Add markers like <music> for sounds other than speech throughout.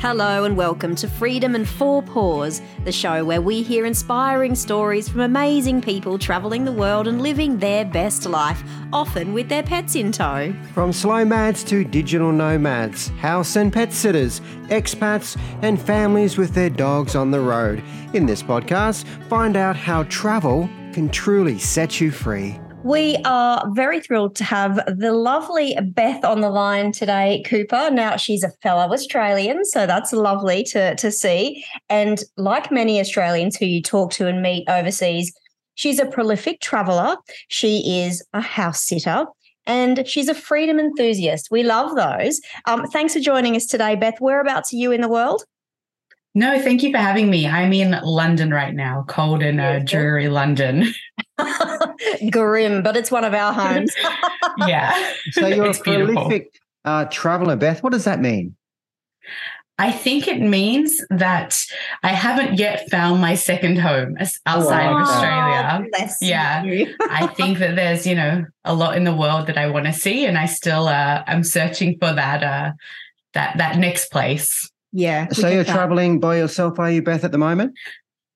Hello and welcome to Freedom and Four Paws, the show where we hear inspiring stories from amazing people travelling the world and living their best life, often with their pets in tow. From slow mads to digital nomads, house and pet sitters, expats, and families with their dogs on the road. In this podcast, find out how travel can truly set you free. We are very thrilled to have the lovely Beth on the line today, Cooper. Now, she's a fellow Australian, so that's lovely to, to see. And like many Australians who you talk to and meet overseas, she's a prolific traveller. She is a house sitter and she's a freedom enthusiast. We love those. Um, thanks for joining us today, Beth. Whereabouts are you in the world? No, thank you for having me. I'm in London right now, cold and uh, dreary London. <laughs> Grim, but it's one of our homes. <laughs> yeah. So you're it's a prolific uh, traveler, Beth. What does that mean? I think it means that I haven't yet found my second home outside of Australia. yeah. I think that there's, you know, a lot in the world that I want to see and I still uh I'm searching for that uh that that next place. Yeah. So you're traveling by yourself, are you, Beth, at the moment?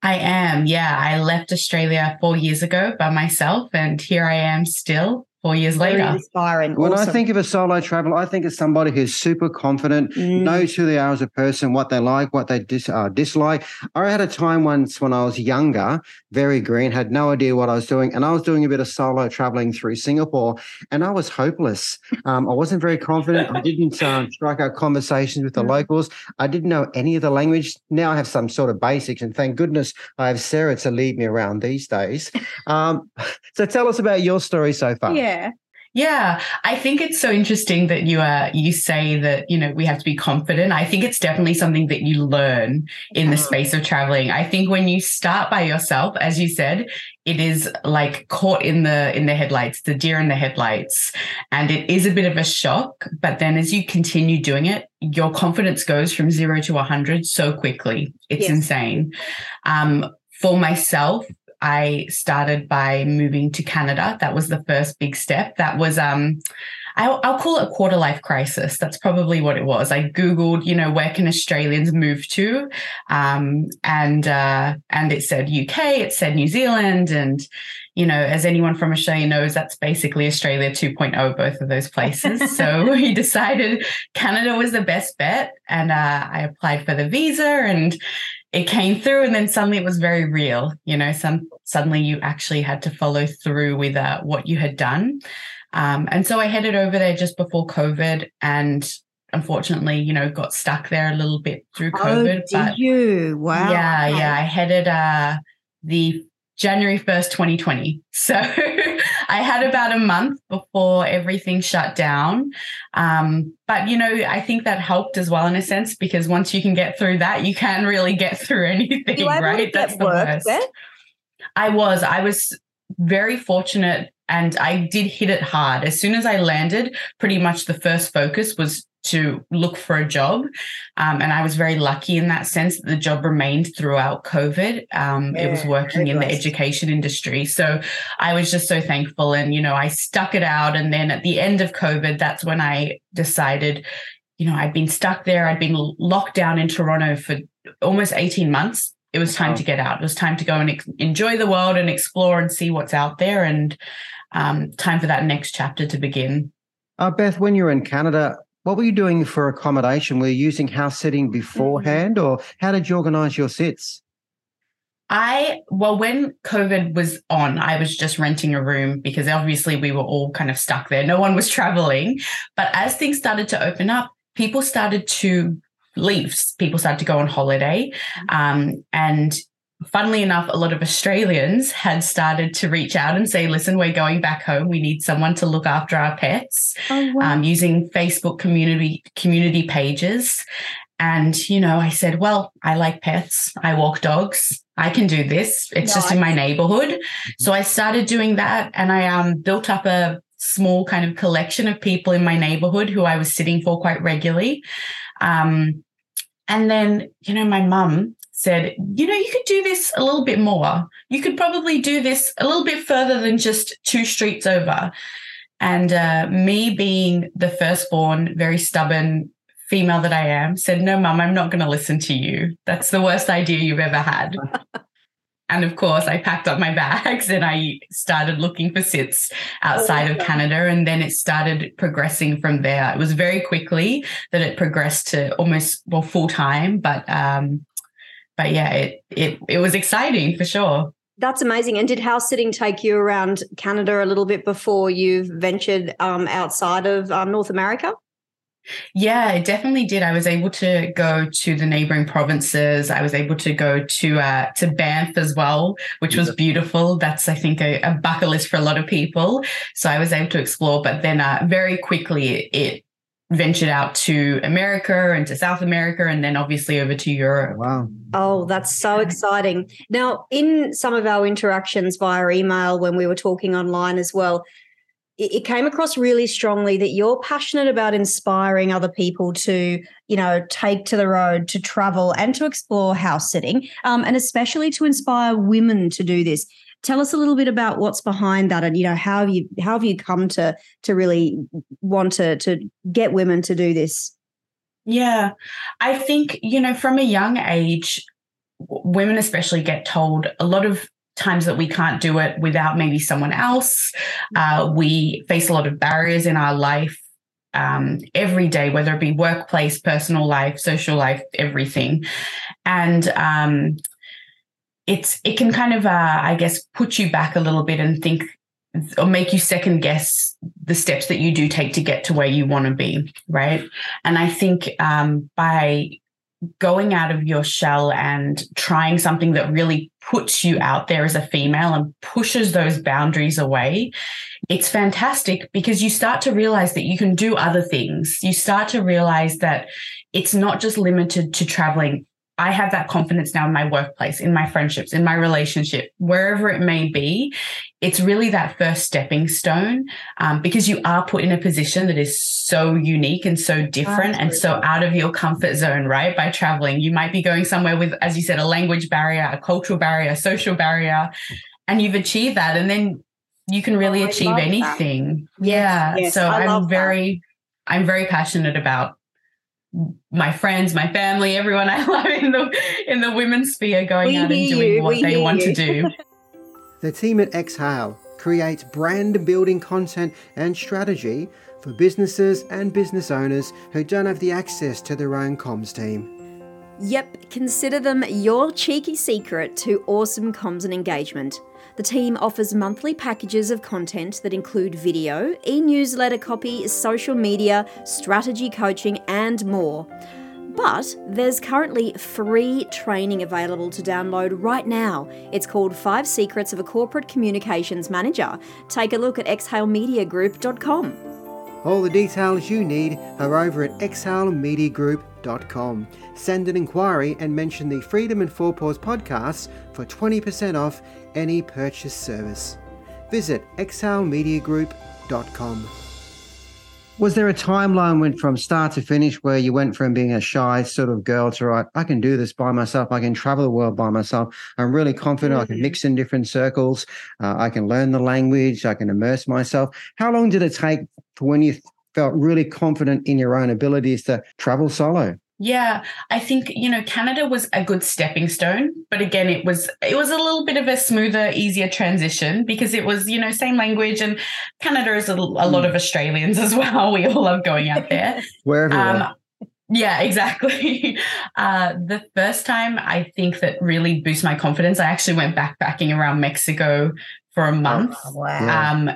I am. Yeah. I left Australia four years ago by myself, and here I am still four years Very later. Inspiring. When awesome. I think of a solo traveler, I think of somebody who's super confident, mm. knows who they are as a person, what they like, what they dis- uh, dislike. I had a time once when I was younger, very green, had no idea what I was doing, and I was doing a bit of solo traveling through Singapore, and I was hopeless. Um, I wasn't very confident. I didn't uh, strike out conversations with the mm. locals. I didn't know any of the language. Now I have some sort of basics, and thank goodness I have Sarah to lead me around these days. Um, <laughs> so tell us about your story so far. Yeah. Yeah, I think it's so interesting that you uh you say that you know we have to be confident. I think it's definitely something that you learn in the space of traveling. I think when you start by yourself, as you said, it is like caught in the in the headlights, the deer in the headlights, and it is a bit of a shock. But then as you continue doing it, your confidence goes from zero to a hundred so quickly. It's yes. insane. Um, for myself, I started by moving to Canada. That was the first big step. That was um I'll, I'll, call it a quarter life crisis. That's probably what it was. I googled, you know, where can Australians move to, um, and uh, and it said UK, it said New Zealand, and you know, as anyone from Australia knows, that's basically Australia 2.0, both of those places. <laughs> so we decided Canada was the best bet, and uh, I applied for the visa and it came through and then suddenly it was very real you know some suddenly you actually had to follow through with uh, what you had done um, and so i headed over there just before covid and unfortunately you know got stuck there a little bit through oh, covid oh, did but you wow yeah yeah i headed uh the January 1st, 2020. <laughs> So I had about a month before everything shut down. Um, but, you know, I think that helped as well in a sense because once you can get through that, you can really get through <laughs> anything, right? That's the worst. I was. I was very fortunate and I did hit it hard. As soon as I landed, pretty much the first focus was to look for a job. Um, and I was very lucky in that sense that the job remained throughout COVID. Um, yeah, it was working in the education industry. So I was just so thankful. And, you know, I stuck it out. And then at the end of COVID, that's when I decided, you know, I'd been stuck there. I'd been locked down in Toronto for almost 18 months. It was time to get out. It was time to go and ex- enjoy the world and explore and see what's out there. And um, time for that next chapter to begin. Uh, Beth, when you were in Canada, what were you doing for accommodation? Were you using house sitting beforehand, or how did you organize your sits? I, well, when COVID was on, I was just renting a room because obviously we were all kind of stuck there. No one was <laughs> traveling. But as things started to open up, people started to leave. People started to go on holiday. Um, and funnily enough, a lot of Australians had started to reach out and say, listen, we're going back home. We need someone to look after our pets oh, wow. um, using Facebook community community pages. And, you know, I said, well, I like pets. I walk dogs. I can do this. It's just in my neighborhood. So I started doing that and I um, built up a small kind of collection of people in my neighborhood who I was sitting for quite regularly. Um, and then, you know, my mum said, you know, you could do this a little bit more. You could probably do this a little bit further than just two streets over. And uh, me being the firstborn, very stubborn female that I am, said, No, mum, I'm not going to listen to you. That's the worst idea you've ever had. <laughs> and of course, I packed up my bags <laughs> and I started looking for sits outside of Canada. And then it started progressing from there. It was very quickly that it progressed to almost, well, full time. But, um, but yeah, it, it, it was exciting for sure. That's amazing. And did house sitting take you around Canada a little bit before you've ventured um, outside of um, North America? Yeah, it definitely did. I was able to go to the neighboring provinces. I was able to go to uh, to Banff as well, which was beautiful. That's I think a, a, bucket list for a lot of people. So I was able to explore, but then uh, very quickly it ventured out to America and to South America and then obviously over to Europe. Wow. Oh, that's so exciting. Now, in some of our interactions via email when we were talking online as well, it, came across really strongly that you're passionate about inspiring other people to, you know, take to the road, to travel, and to explore house sitting, um, and especially to inspire women to do this. Tell us a little bit about what's behind that, and you know how have you how have you come to to really want to to get women to do this? Yeah, I think you know from a young age, women especially get told a lot of times that we can't do it without maybe someone else. Uh, we face a lot of barriers in our life um, every day, whether it be workplace, personal life, social life, everything. And um, it's it can kind of, uh, I guess, put you back a little bit and think or make you second guess the steps that you do take to get to where you want to be, right? And I think um, by going out of your shell and trying something that really puts you out there as a female and pushes those boundaries away, it's fantastic because you start to realize that you can do other things. You start to realize that it's not just limited to traveling I have that confidence now in my workplace, in my friendships, in my relationship, wherever it may be. It's really that first stepping stone um, because you are put in a position that is so unique and so different and so out of your comfort zone, right? By traveling, you might be going somewhere with, as you said, a language barrier, a cultural barrier, a social barrier, and you've achieved that. And then you can really oh, achieve anything. That. Yeah. Yes, so I'm very, that. I'm very passionate about my friends, my family, everyone I <laughs> love in the in the women's sphere going we out and doing you. what we they want you. to do. <laughs> the team at Exhale creates brand building content and strategy for businesses and business owners who don't have the access to their own comms team. Yep, consider them your cheeky secret to awesome comms and engagement. The team offers monthly packages of content that include video, e newsletter copy, social media, strategy coaching, and more. But there's currently free training available to download right now. It's called Five Secrets of a Corporate Communications Manager. Take a look at exhalemediagroup.com. All the details you need are over at exhalemediagroup.com. Send an inquiry and mention the Freedom and Four Paws podcasts for 20% off any purchase service. Visit exhalemediagroup.com. Was there a timeline went from start to finish where you went from being a shy sort of girl to right, I can do this by myself. I can travel the world by myself. I'm really confident. Mm-hmm. I can mm-hmm. mix in different circles. Uh, I can learn the language. I can immerse myself. How long did it take for when you felt really confident in your own abilities to travel solo? Yeah, I think you know Canada was a good stepping stone, but again, it was it was a little bit of a smoother, easier transition because it was you know same language, and Canada is a, a lot of Australians <laughs> as well. We all love going out there. <laughs> Wherever. Um, yeah, exactly. <laughs> Uh, the first time I think that really boosted my confidence, I actually went backpacking around Mexico for a month. Oh, wow. Um,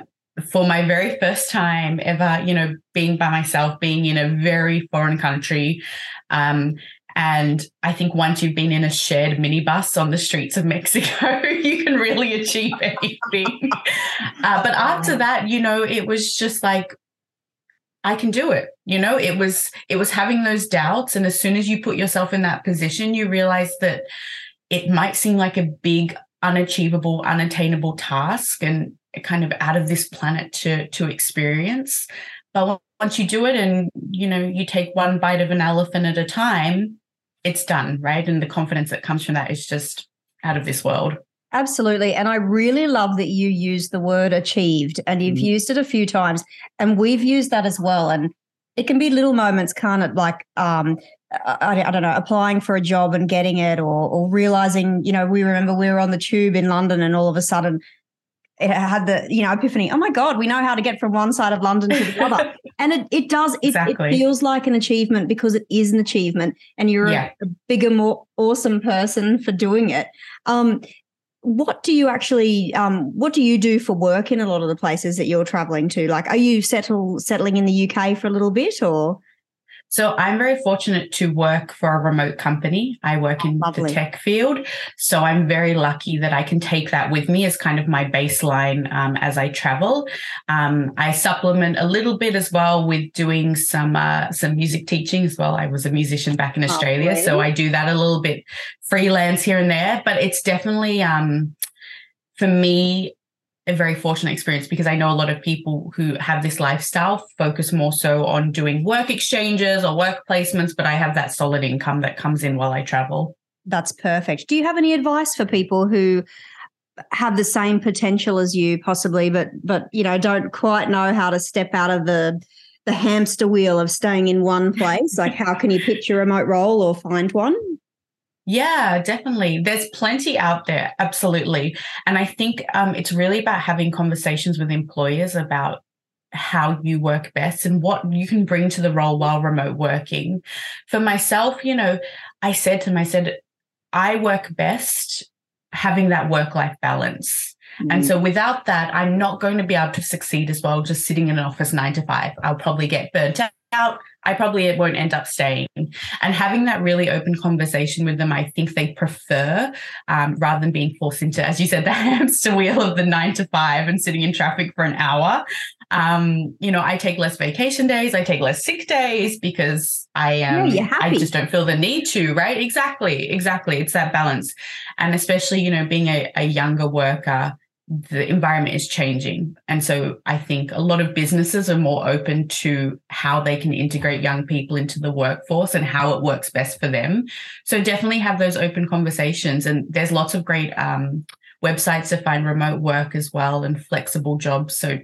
for my very first time ever, you know, being by myself, being in a very foreign country. Um, and I think once you've been in a shared minibus on the streets of Mexico, <laughs> you can really achieve anything. <laughs> uh, but after that, you know, it was just like, I can do it. You know, it was it was having those doubts, and as soon as you put yourself in that position, you realize that it might seem like a big, unachievable, unattainable task, and kind of out of this planet to to experience but once you do it and you know you take one bite of an elephant at a time it's done right and the confidence that comes from that is just out of this world Absolutely. And I really love that you use the word achieved and you've mm-hmm. used it a few times. And we've used that as well. And it can be little moments, can't it? Like, um, I, I, don't know, applying for a job and getting it, or or realizing, you know, we remember we were on the tube in London, and all of a sudden, it had the you know epiphany. Oh my god, we know how to get from one side of London to the <laughs> other, and it it does. It, exactly. it, feels like an achievement because it is an achievement, and you're yeah. a, a, bigger, more awesome person for doing it. Um, what do you actually um, what do you do for work in a lot of the places that you're traveling to like are you settle settling in the uk for a little bit or so I'm very fortunate to work for a remote company. I work in Lovely. the tech field. So I'm very lucky that I can take that with me as kind of my baseline um, as I travel. Um, I supplement a little bit as well with doing some uh, some music teaching as well. I was a musician back in Australia, oh, so I do that a little bit freelance here and there. But it's definitely um, for me a very fortunate experience because I know a lot of people who have this lifestyle focus more so on doing work exchanges or work placements, but I have that solid income that comes in while I travel. That's perfect. Do you have any advice for people who have the same potential as you possibly but but you know don't quite know how to step out of the the hamster wheel of staying in one place like how can you pitch a remote role or find one yeah, definitely. There's plenty out there, absolutely. And I think um, it's really about having conversations with employers about how you work best and what you can bring to the role while remote working. For myself, you know, I said to them, I said, I work best having that work life balance. Mm-hmm. And so without that, I'm not going to be able to succeed as well, just sitting in an office nine to five. I'll probably get burnt out. I probably won't end up staying. And having that really open conversation with them, I think they prefer um, rather than being forced into, as you said, <laughs> the hamster wheel of the nine to five and sitting in traffic for an hour. Um, you know, I take less vacation days, I take less sick days because I um, yeah, I just don't feel the need to, right? Exactly, exactly. It's that balance. And especially, you know, being a, a younger worker, the environment is changing. And so I think a lot of businesses are more open to how they can integrate young people into the workforce and how it works best for them. So definitely have those open conversations. And there's lots of great um, websites to find remote work as well and flexible jobs. So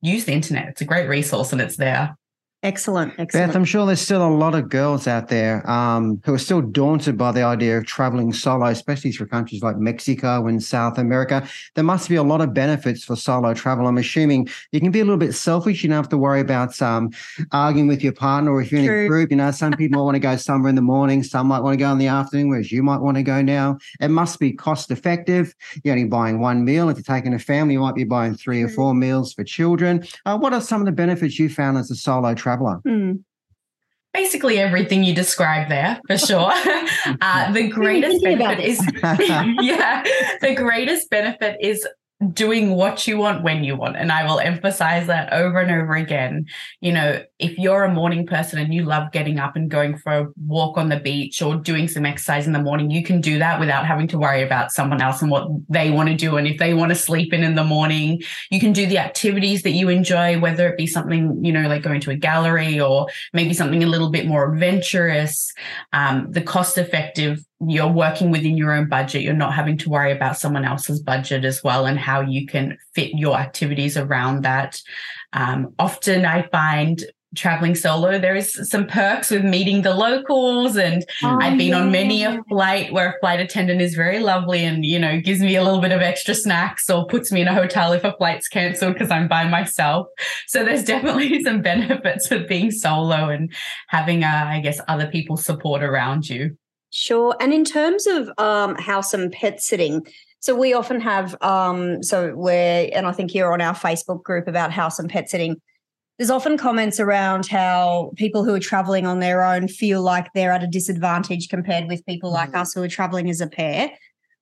use the internet. It's a great resource and it's there. Excellent, excellent. Beth, I'm sure there's still a lot of girls out there um, who are still daunted by the idea of traveling solo, especially through countries like Mexico and South America. There must be a lot of benefits for solo travel. I'm assuming you can be a little bit selfish. You don't have to worry about um, arguing with your partner or if you're True. in a group. You know, some people want to go somewhere in the morning, some might want to go in the afternoon, whereas you might want to go now. It must be cost effective. You're only buying one meal. If you're taking a family, you might be buying three or four meals for children. Uh, what are some of the benefits you found as a solo traveler? Traveler? Mm. Basically, everything you described there, for sure. <laughs> uh, the greatest benefit is, <laughs> <laughs> yeah, the greatest benefit is doing what you want when you want. And I will emphasize that over and over again. You know, if you're a morning person and you love getting up and going for a walk on the beach or doing some exercise in the morning, you can do that without having to worry about someone else and what they want to do. And if they want to sleep in in the morning, you can do the activities that you enjoy, whether it be something, you know, like going to a gallery or maybe something a little bit more adventurous. Um, the cost effective you're working within your own budget. You're not having to worry about someone else's budget as well and how you can fit your activities around that. Um, often I find traveling solo, there is some perks with meeting the locals. And oh, I've been yeah. on many a flight where a flight attendant is very lovely and, you know, gives me a little bit of extra snacks or puts me in a hotel if a flight's cancelled because I'm by myself. So there's <laughs> definitely some benefits of being solo and having, uh, I guess, other people support around you. Sure. And in terms of um, house and pet sitting, so we often have, um, so we're, and I think you're on our Facebook group about house and pet sitting. There's often comments around how people who are traveling on their own feel like they're at a disadvantage compared with people like mm-hmm. us who are traveling as a pair.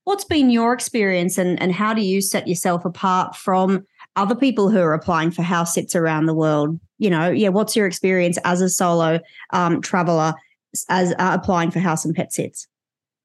What's been your experience and, and how do you set yourself apart from other people who are applying for house sits around the world? You know, yeah, what's your experience as a solo um, traveler as uh, applying for house and pet sits?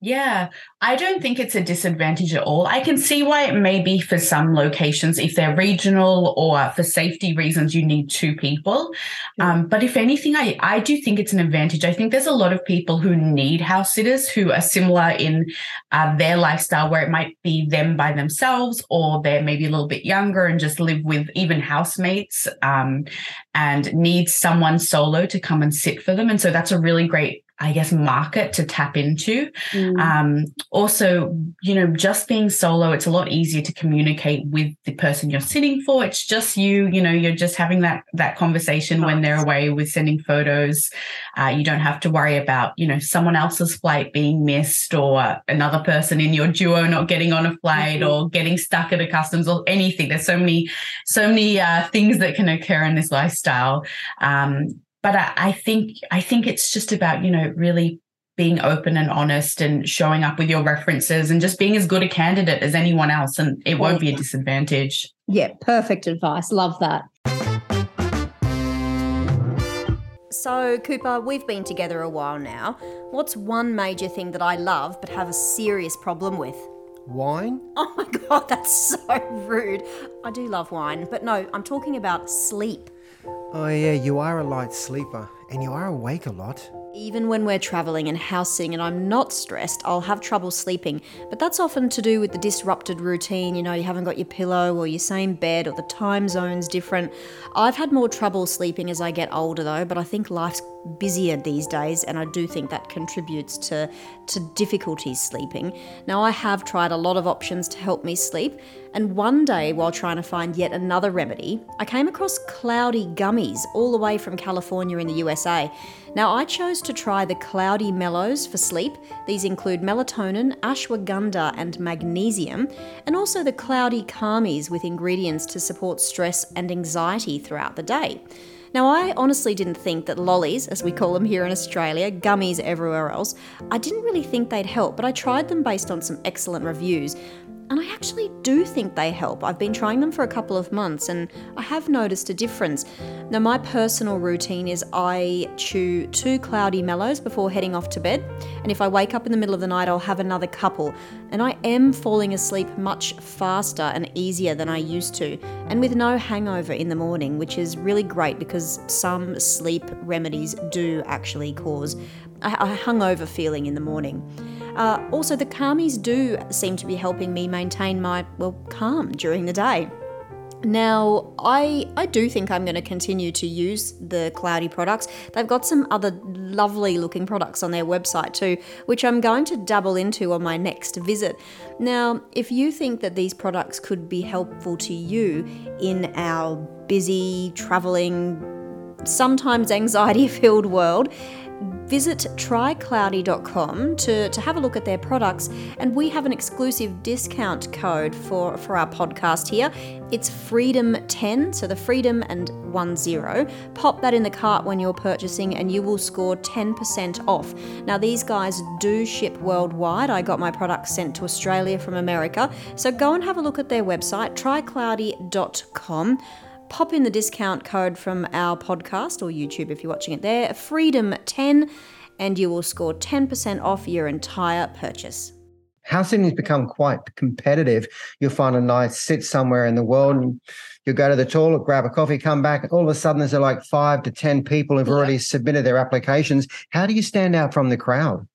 Yeah, I don't think it's a disadvantage at all. I can see why it may be for some locations if they're regional or for safety reasons you need two people. Um, but if anything, I I do think it's an advantage. I think there's a lot of people who need house sitters who are similar in uh, their lifestyle, where it might be them by themselves or they're maybe a little bit younger and just live with even housemates um, and need someone solo to come and sit for them. And so that's a really great I guess, market to tap into. Mm. Um, also, you know, just being solo, it's a lot easier to communicate with the person you're sitting for. It's just you, you know, you're just having that that conversation when they're away with sending photos. Uh, you don't have to worry about, you know, someone else's flight being missed or another person in your duo not getting on a flight mm-hmm. or getting stuck at a customs or anything. There's so many, so many uh, things that can occur in this lifestyle. Um, but I, I think I think it's just about you know really being open and honest and showing up with your references and just being as good a candidate as anyone else and it won't be a disadvantage. Yeah, perfect advice. Love that. So, Cooper, we've been together a while now. What's one major thing that I love but have a serious problem with? Wine? Oh my <laughs> god, that's so rude. I do love wine, but no, I'm talking about sleep. Oh, yeah, you are a light sleeper and you are awake a lot. Even when we're travelling and housing and I'm not stressed, I'll have trouble sleeping. But that's often to do with the disrupted routine. You know, you haven't got your pillow or your same bed or the time zone's different. I've had more trouble sleeping as I get older though, but I think life's busier these days and I do think that contributes to, to difficulties sleeping. Now, I have tried a lot of options to help me sleep, and one day while trying to find yet another remedy, I came across cloudy gummies all the way from California in the USA. Now, I chose to try the Cloudy Mellows for sleep. These include melatonin, ashwagandha, and magnesium, and also the Cloudy Calmies with ingredients to support stress and anxiety throughout the day. Now, I honestly didn't think that lollies, as we call them here in Australia, gummies everywhere else, I didn't really think they'd help, but I tried them based on some excellent reviews and I actually do think they help. I've been trying them for a couple of months and I have noticed a difference. Now, my personal routine is I chew two cloudy mellows before heading off to bed, and if I wake up in the middle of the night, I'll have another couple. And I am falling asleep much faster and easier than I used to, and with no hangover in the morning, which is really great because some sleep remedies do actually cause a hungover feeling in the morning. Uh, also, the calmies do seem to be helping me maintain my, well, calm during the day. Now, I I do think I'm going to continue to use the Cloudy products. They've got some other lovely looking products on their website too, which I'm going to dabble into on my next visit. Now, if you think that these products could be helpful to you in our busy, traveling, sometimes anxiety filled world, visit trycloudy.com to, to have a look at their products. And we have an exclusive discount code for, for our podcast here. It's Freedom10, so the Freedom and 10. Pop that in the cart when you're purchasing, and you will score 10% off. Now, these guys do ship worldwide. I got my products sent to Australia from America. So go and have a look at their website, trycloudy.com pop in the discount code from our podcast or YouTube if you're watching it there, Freedom10, and you will score 10% off your entire purchase. Housing has become quite competitive. You'll find a nice sit somewhere in the world and you go to the toilet, grab a coffee, come back. All of a sudden, there's like five to 10 people who've yeah. already submitted their applications. How do you stand out from the crowd?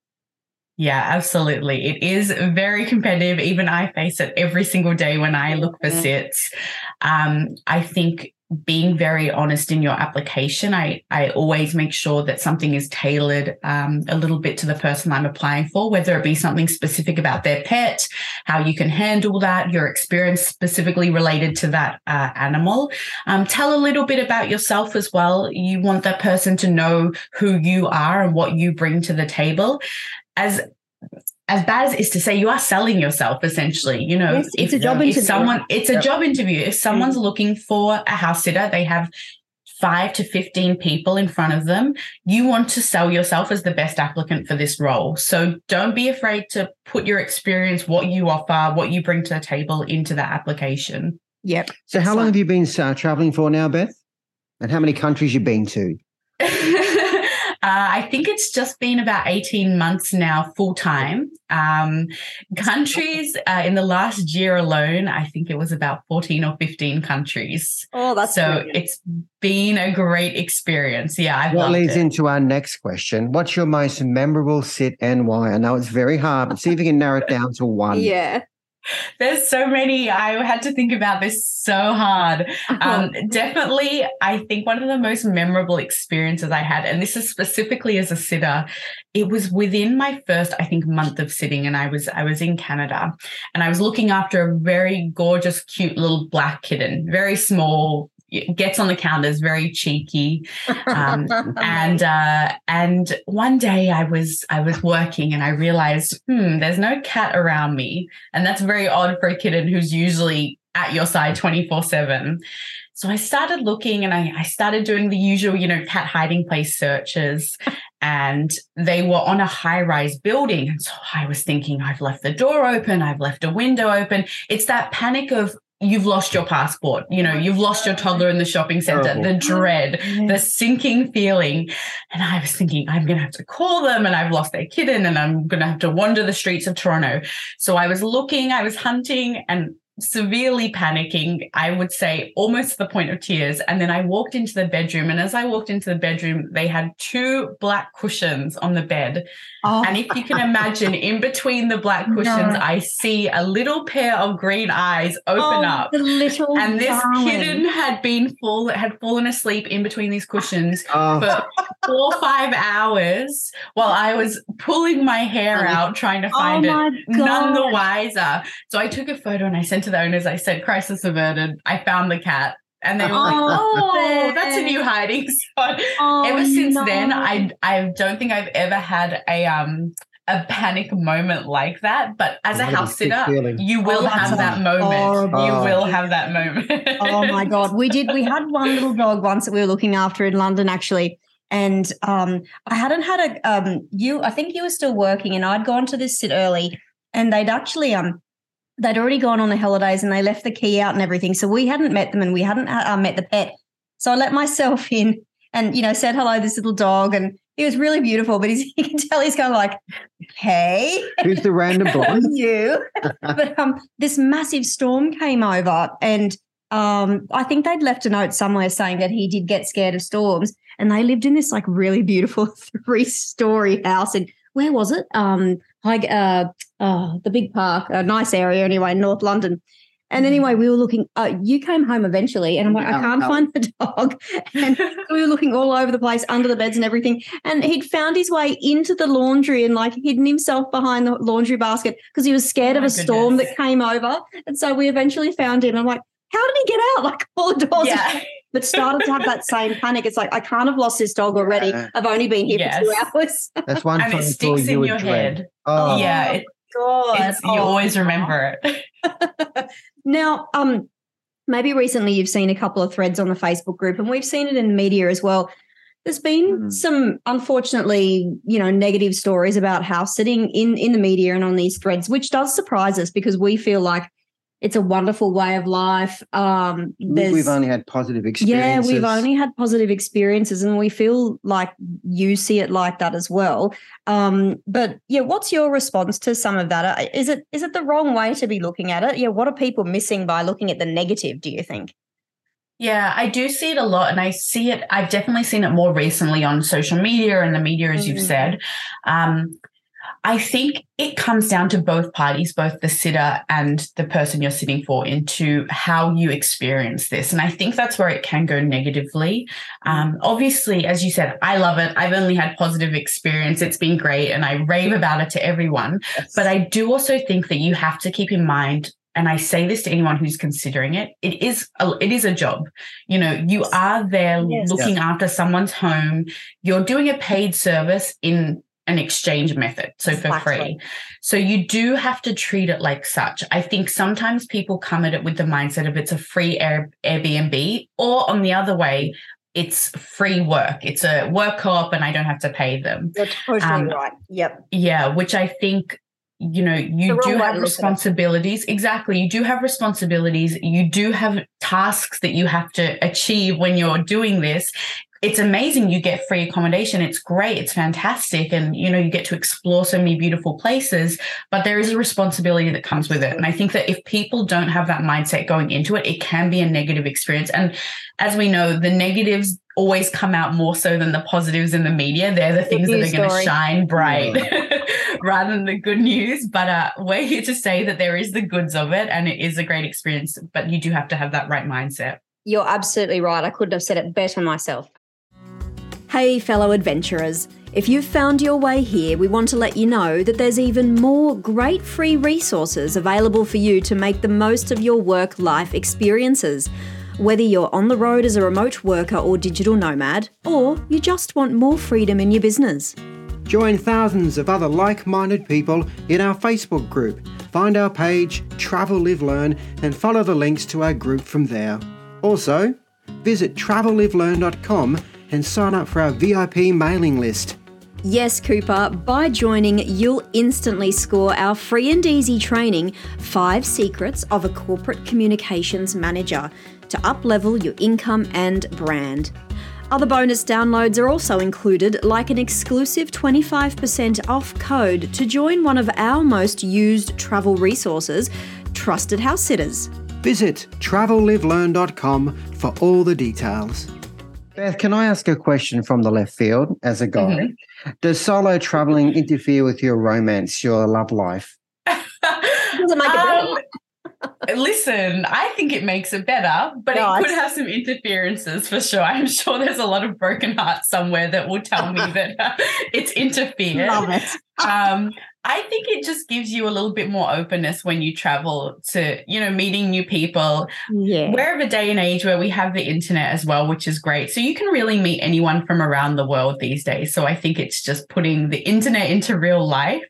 Yeah, absolutely. It is very competitive. Even I face it every single day when I look for sits. Um, I think being very honest in your application, I, I always make sure that something is tailored um, a little bit to the person I'm applying for, whether it be something specific about their pet, how you can handle that, your experience specifically related to that uh, animal. Um, tell a little bit about yourself as well. You want that person to know who you are and what you bring to the table as as bad as it is to say, you are selling yourself essentially. You know, yes, if, it's a job if interview. someone, it's a job interview. If someone's mm-hmm. looking for a house sitter, they have five to 15 people in front of them. You want to sell yourself as the best applicant for this role. So don't be afraid to put your experience, what you offer, what you bring to the table into that application. Yep. So, how long have you been uh, traveling for now, Beth? And how many countries you been to? <laughs> Uh, I think it's just been about 18 months now, full time. Um, countries uh, in the last year alone, I think it was about 14 or 15 countries. Oh, that's so brilliant. it's been a great experience. Yeah, I've What leads it. into our next question. What's your most memorable sit and why? I know it's very hard, but see if you can narrow it down to one. yeah. <laughs> There's so many. I had to think about this so hard. Um, definitely, I think one of the most memorable experiences I had, and this is specifically as a sitter, it was within my first, I think, month of sitting, and I was I was in Canada, and I was looking after a very gorgeous, cute little black kitten, very small. Gets on the counters, very cheeky, um, <laughs> and uh, and one day I was I was working and I realized, hmm, there's no cat around me, and that's very odd for a kitten who's usually at your side 24 7. So I started looking and I, I started doing the usual, you know, cat hiding place searches. And they were on a high rise building. And so I was thinking, I've left the door open, I've left a window open. It's that panic of, You've lost your passport, you know, you've lost your toddler in the shopping center, Terrible. the dread, the sinking feeling. And I was thinking, I'm going to have to call them and I've lost their kitten and I'm going to have to wander the streets of Toronto. So I was looking, I was hunting and severely panicking, I would say almost to the point of tears. And then I walked into the bedroom. And as I walked into the bedroom, they had two black cushions on the bed. Oh, And if you can imagine, in between the black <laughs> cushions, No. I see a little pair of green eyes open oh, up. The little And this darling. kitten had been fall had fallen asleep in between these cushions Oh, for four or five hours while I was pulling my hair oh. out trying to Oh find it. my None the wiser. So I took a photo and I sent to the owners. I said, "Crisis averted. I found the cat." And they were like, Oh, "Oh, that's a new hiding spot." Oh, ever since then. I I don't think I've ever had a um a panic moment like that. But as a What a house sitter, you will Oh, have that moment. horrible. You will have that moment. oh my <laughs> god we did we had one little dog once that we were looking after in london actually and um i hadn't had a um you i think you were still working and i'd gone to this sit early and they'd actually um they'd already gone on the holidays and they left the key out and everything so we hadn't met them and we hadn't uh, met the pet so i let myself <laughs> in and you know said hello to this little dog and he was really beautiful but he's, <laughs> you can tell he's kind of like hey who's the random <laughs> blonde? you. but um, this massive storm came over, and um, I think they'd left a note somewhere saying that he did get scared of storms, and they lived in this like really beautiful three-story house in where was it? Um, uh, uh, the big park, a nice area anyway, North London. And anyway, we were looking. Uh, you came home eventually, and I'm like, I can't yeah. find the dog. <laughs> And we were looking all over the place, under the beds and everything. And he'd found his way into the laundry and like hidden himself behind the laundry basket because he was scared Oh of a storm that came over. And so we eventually found him. I'm like, how did he get out? Like all the doors, yeah. <laughs> but started to have that <laughs> same panic. It's like I can't have lost this dog already. Yeah. I've only been here for two hours. That's one <laughs> And it sticks in would your dread. head. Oh, Yeah, it- God, It's, you Oh. always remember it. <laughs> Now, um, maybe recently you've seen a couple of threads on the Facebook group, and we've seen it in the media as well. There's been Mm. some, unfortunately, you know, negative stories about house sitting in in the media and on these threads, which does surprise us because we feel like it's a wonderful way of life. Um, we've only had positive experiences. yeah, we've only had positive experiences, and we feel like you see it like that as well. Um, but yeah, what's your response to some of that? Uh, Is it is it the wrong way to be looking at it? Yeah, what are people missing by looking at the negative? Do you think? Yeah, I do see it a lot, and I see it. I've definitely seen it more recently on social media and the media, as you've Mhm. said. Um, I think it comes down to both parties, both the sitter and the person you're sitting for, into how you experience this. And I think that's where it can go negatively. Um, obviously, as you said, I love it. I've only had positive experience. It's been great, and I rave about it to everyone. But I do also think that you have to keep in mind, and I say this to anyone who's considering it, it is a, it is a job. You know, you are there Yes. looking after someone's home. You're doing a paid service in an exchange method, so for free. So you do have to treat it like such. I think sometimes people come at it with the mindset of it's a free Air, Airbnb, or on the other way, it's free work. It's a work co-op, and I don't have to pay them. You're totally Um, right. Yep. Yeah, which I think you know you do have look at it. responsibilities exactly you do have responsibilities you do have tasks that you have to achieve when you're doing this it's amazing. You get free accommodation. It's great. It's fantastic. And, you know, you get to explore so many beautiful places, but there is a responsibility that comes with it. And I think that if people don't have that mindset going into it, it can be a negative experience. And as we know, the negatives always come out more so than the positives in the media. They're the things that are going to shine bright <laughs> rather than the good news. But uh, we're here to say that there is the goods of it and it is a great experience, but you do have to have that right mindset. You're absolutely right. I couldn't have said it better myself. Hey, fellow adventurers. If you've found your way here, we want to let you know that there's even more great free resources available for you to make the most of your work life experiences. Whether you're on the road as a remote worker or digital nomad, or you just want more freedom in your business. Join thousands of other like minded people in our Facebook group. Find our page, Travel Live Learn, and follow the links to our group from there. Also, visit travellivelearn.com and sign up for our VIP mailing list. Yes, Cooper, by joining, you'll instantly score our free and easy training Five Secrets of a Corporate Communications Manager to uplevel your income and brand. Other bonus downloads are also included, like an exclusive 25% off code to join one of our most used travel resources, Trusted House Sitters. Visit travellivelearn.com for all the details. Beth, can I ask a question from the left field as a guy? Mm-hmm. Does solo traveling interfere with your romance, your love life? Doesn't make it um, Listen, I think it makes it better, but nice. it could have some interferences for sure. I'm sure there's a lot of broken hearts somewhere that will tell me that uh, it's interfered. Love it. um, I think it just gives you a little bit more openness when you travel to, you know, meeting new people. Yeah. We're of a day and age where we have the internet as well, which is great. So you can really meet anyone from around the world these days. So I think it's just putting the internet into real life.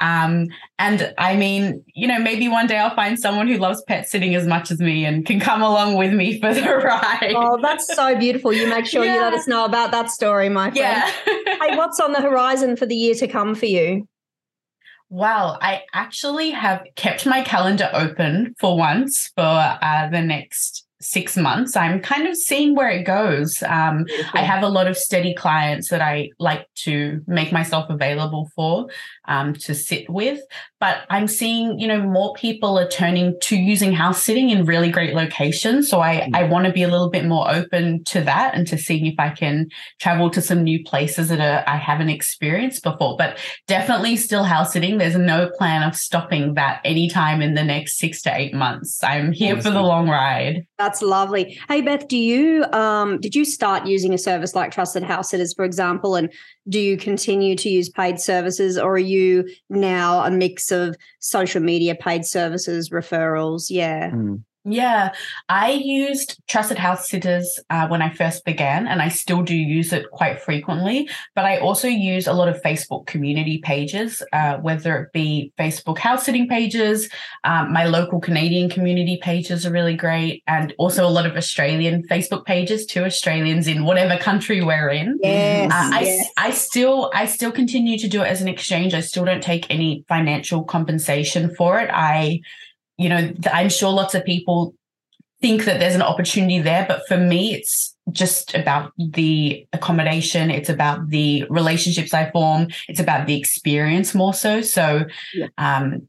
Um, and I mean, you know, maybe one day I'll find someone who loves pet sitting as much as me and can come along with me for the ride. Oh, that's so beautiful. You make sure yeah. you let us know about that story, my friend. Yeah. hey, what's on the horizon for the year to come for you? Well, I actually have kept my calendar open for once for uh, the next six months. I'm kind of seeing where it goes. Um, I have a lot of steady clients that I like to make myself available for um, to sit with. But I'm seeing, you know, more people are turning to using house sitting in really great locations. So I, I mm. want to be a little bit more open to that and to seeing if I can travel to some new places that are, I haven't experienced before. But definitely still house sitting. There's no plan of stopping that anytime in the next six to eight months. I'm here awesome. for the long ride. That's lovely. Hey Beth, do you um did you start using a service like Trusted House Sitters, for example, and do you continue to use paid services or are you now a mix of social media paid services referrals yeah mm. Yeah, I used Trusted House Sitters uh, when I first began, and I still do use it quite frequently. But I also use a lot of Facebook community pages, uh, whether it be Facebook house sitting pages, um, my local Canadian community pages are really great, and also a lot of Australian Facebook pages to Australians in whatever country we're in. Yes, uh, yes. I, I still I still continue to do it as an exchange. I still don't take any financial compensation for it. I you know, I'm sure lots of people think that there's an opportunity there, but for me, it's just about the accommodation. It's about the relationships I form. It's about the experience more so. So, yeah. um,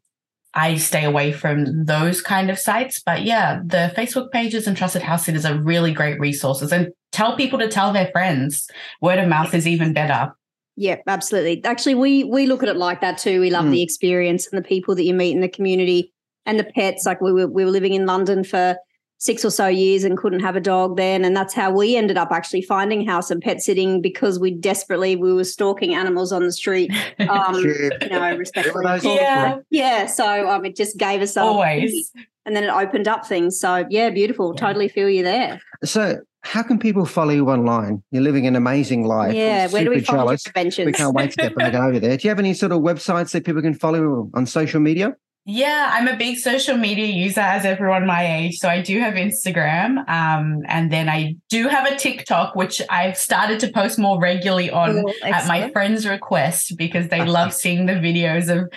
I stay away from those kind of sites. But yeah, the Facebook pages and Trusted House Sitters are really great resources and tell people to tell their friends. Word of mouth is even better. Yeah, absolutely. Actually, we we look at it like that too. We love mm. the experience and the people that you meet in the community and the pets. Like we were we were living in London for six or so years and couldn't have a dog then and that's how we ended up actually finding house and pet sitting because we desperately we were stalking animals on the street <laughs> um you know respectfully yeah yeah so um it just gave us always <laughs> and then it opened up things so yeah beautiful yeah. totally feel you there so how can people follow you online? You're living an amazing life. Yeah, where do we follow jealous. We can't wait to get back <laughs> over there. Do you have any sort of websites that people can follow on social media? Yeah, I'm a big social media user as everyone my age. So I do have Instagram. Um, and then I do have a TikTok, which I've started to post more regularly on oh, at my friends' request because they love seeing the videos of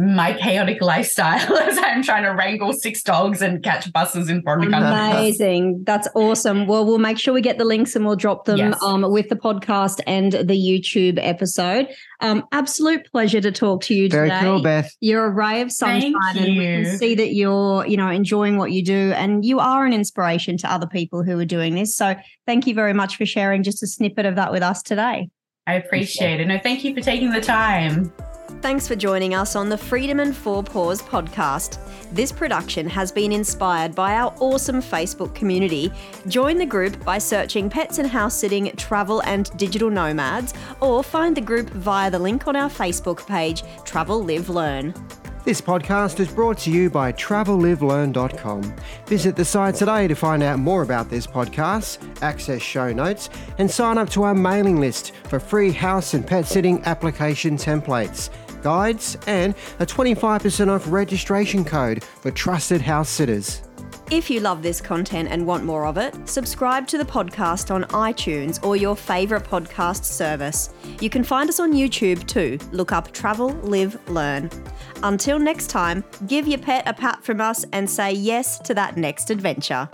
my chaotic lifestyle <laughs> as I'm trying to wrangle six dogs and catch buses in foreign countries. Amazing. That's awesome. Well, we'll make sure we get the links and we'll drop them Yes. um, with the podcast and the YouTube episode. Um, absolute pleasure to talk to you Very today. cool, Beth. You're a ray of sunshine, Thank and we can see that you're, you know, enjoying what you do, and you are an inspiration to other people who are doing this. So, thank you very much for sharing just a snippet of that with us today. I appreciate it. No, thank you for taking the time. Thanks for joining us on the Freedom and Four Paws podcast. This production has been inspired by our awesome Facebook community. Join the group by searching Pets and House Sitting Travel and Digital Nomads, or find the group via the link on our Facebook page, Travel Live Learn. This podcast is brought to you by TravelLiveLearn.com. Visit the site today to find out more about this podcast, access show notes, and sign up to our mailing list for free house and pet sitting application templates, guides, and a 25% off registration code for trusted house sitters. If you love this content and want more of it, subscribe to the podcast on iTunes or your favourite podcast service. You can find us on YouTube too. Look up Travel, Live, Learn. Until next time, give your pet a pat from us and say yes to that next adventure.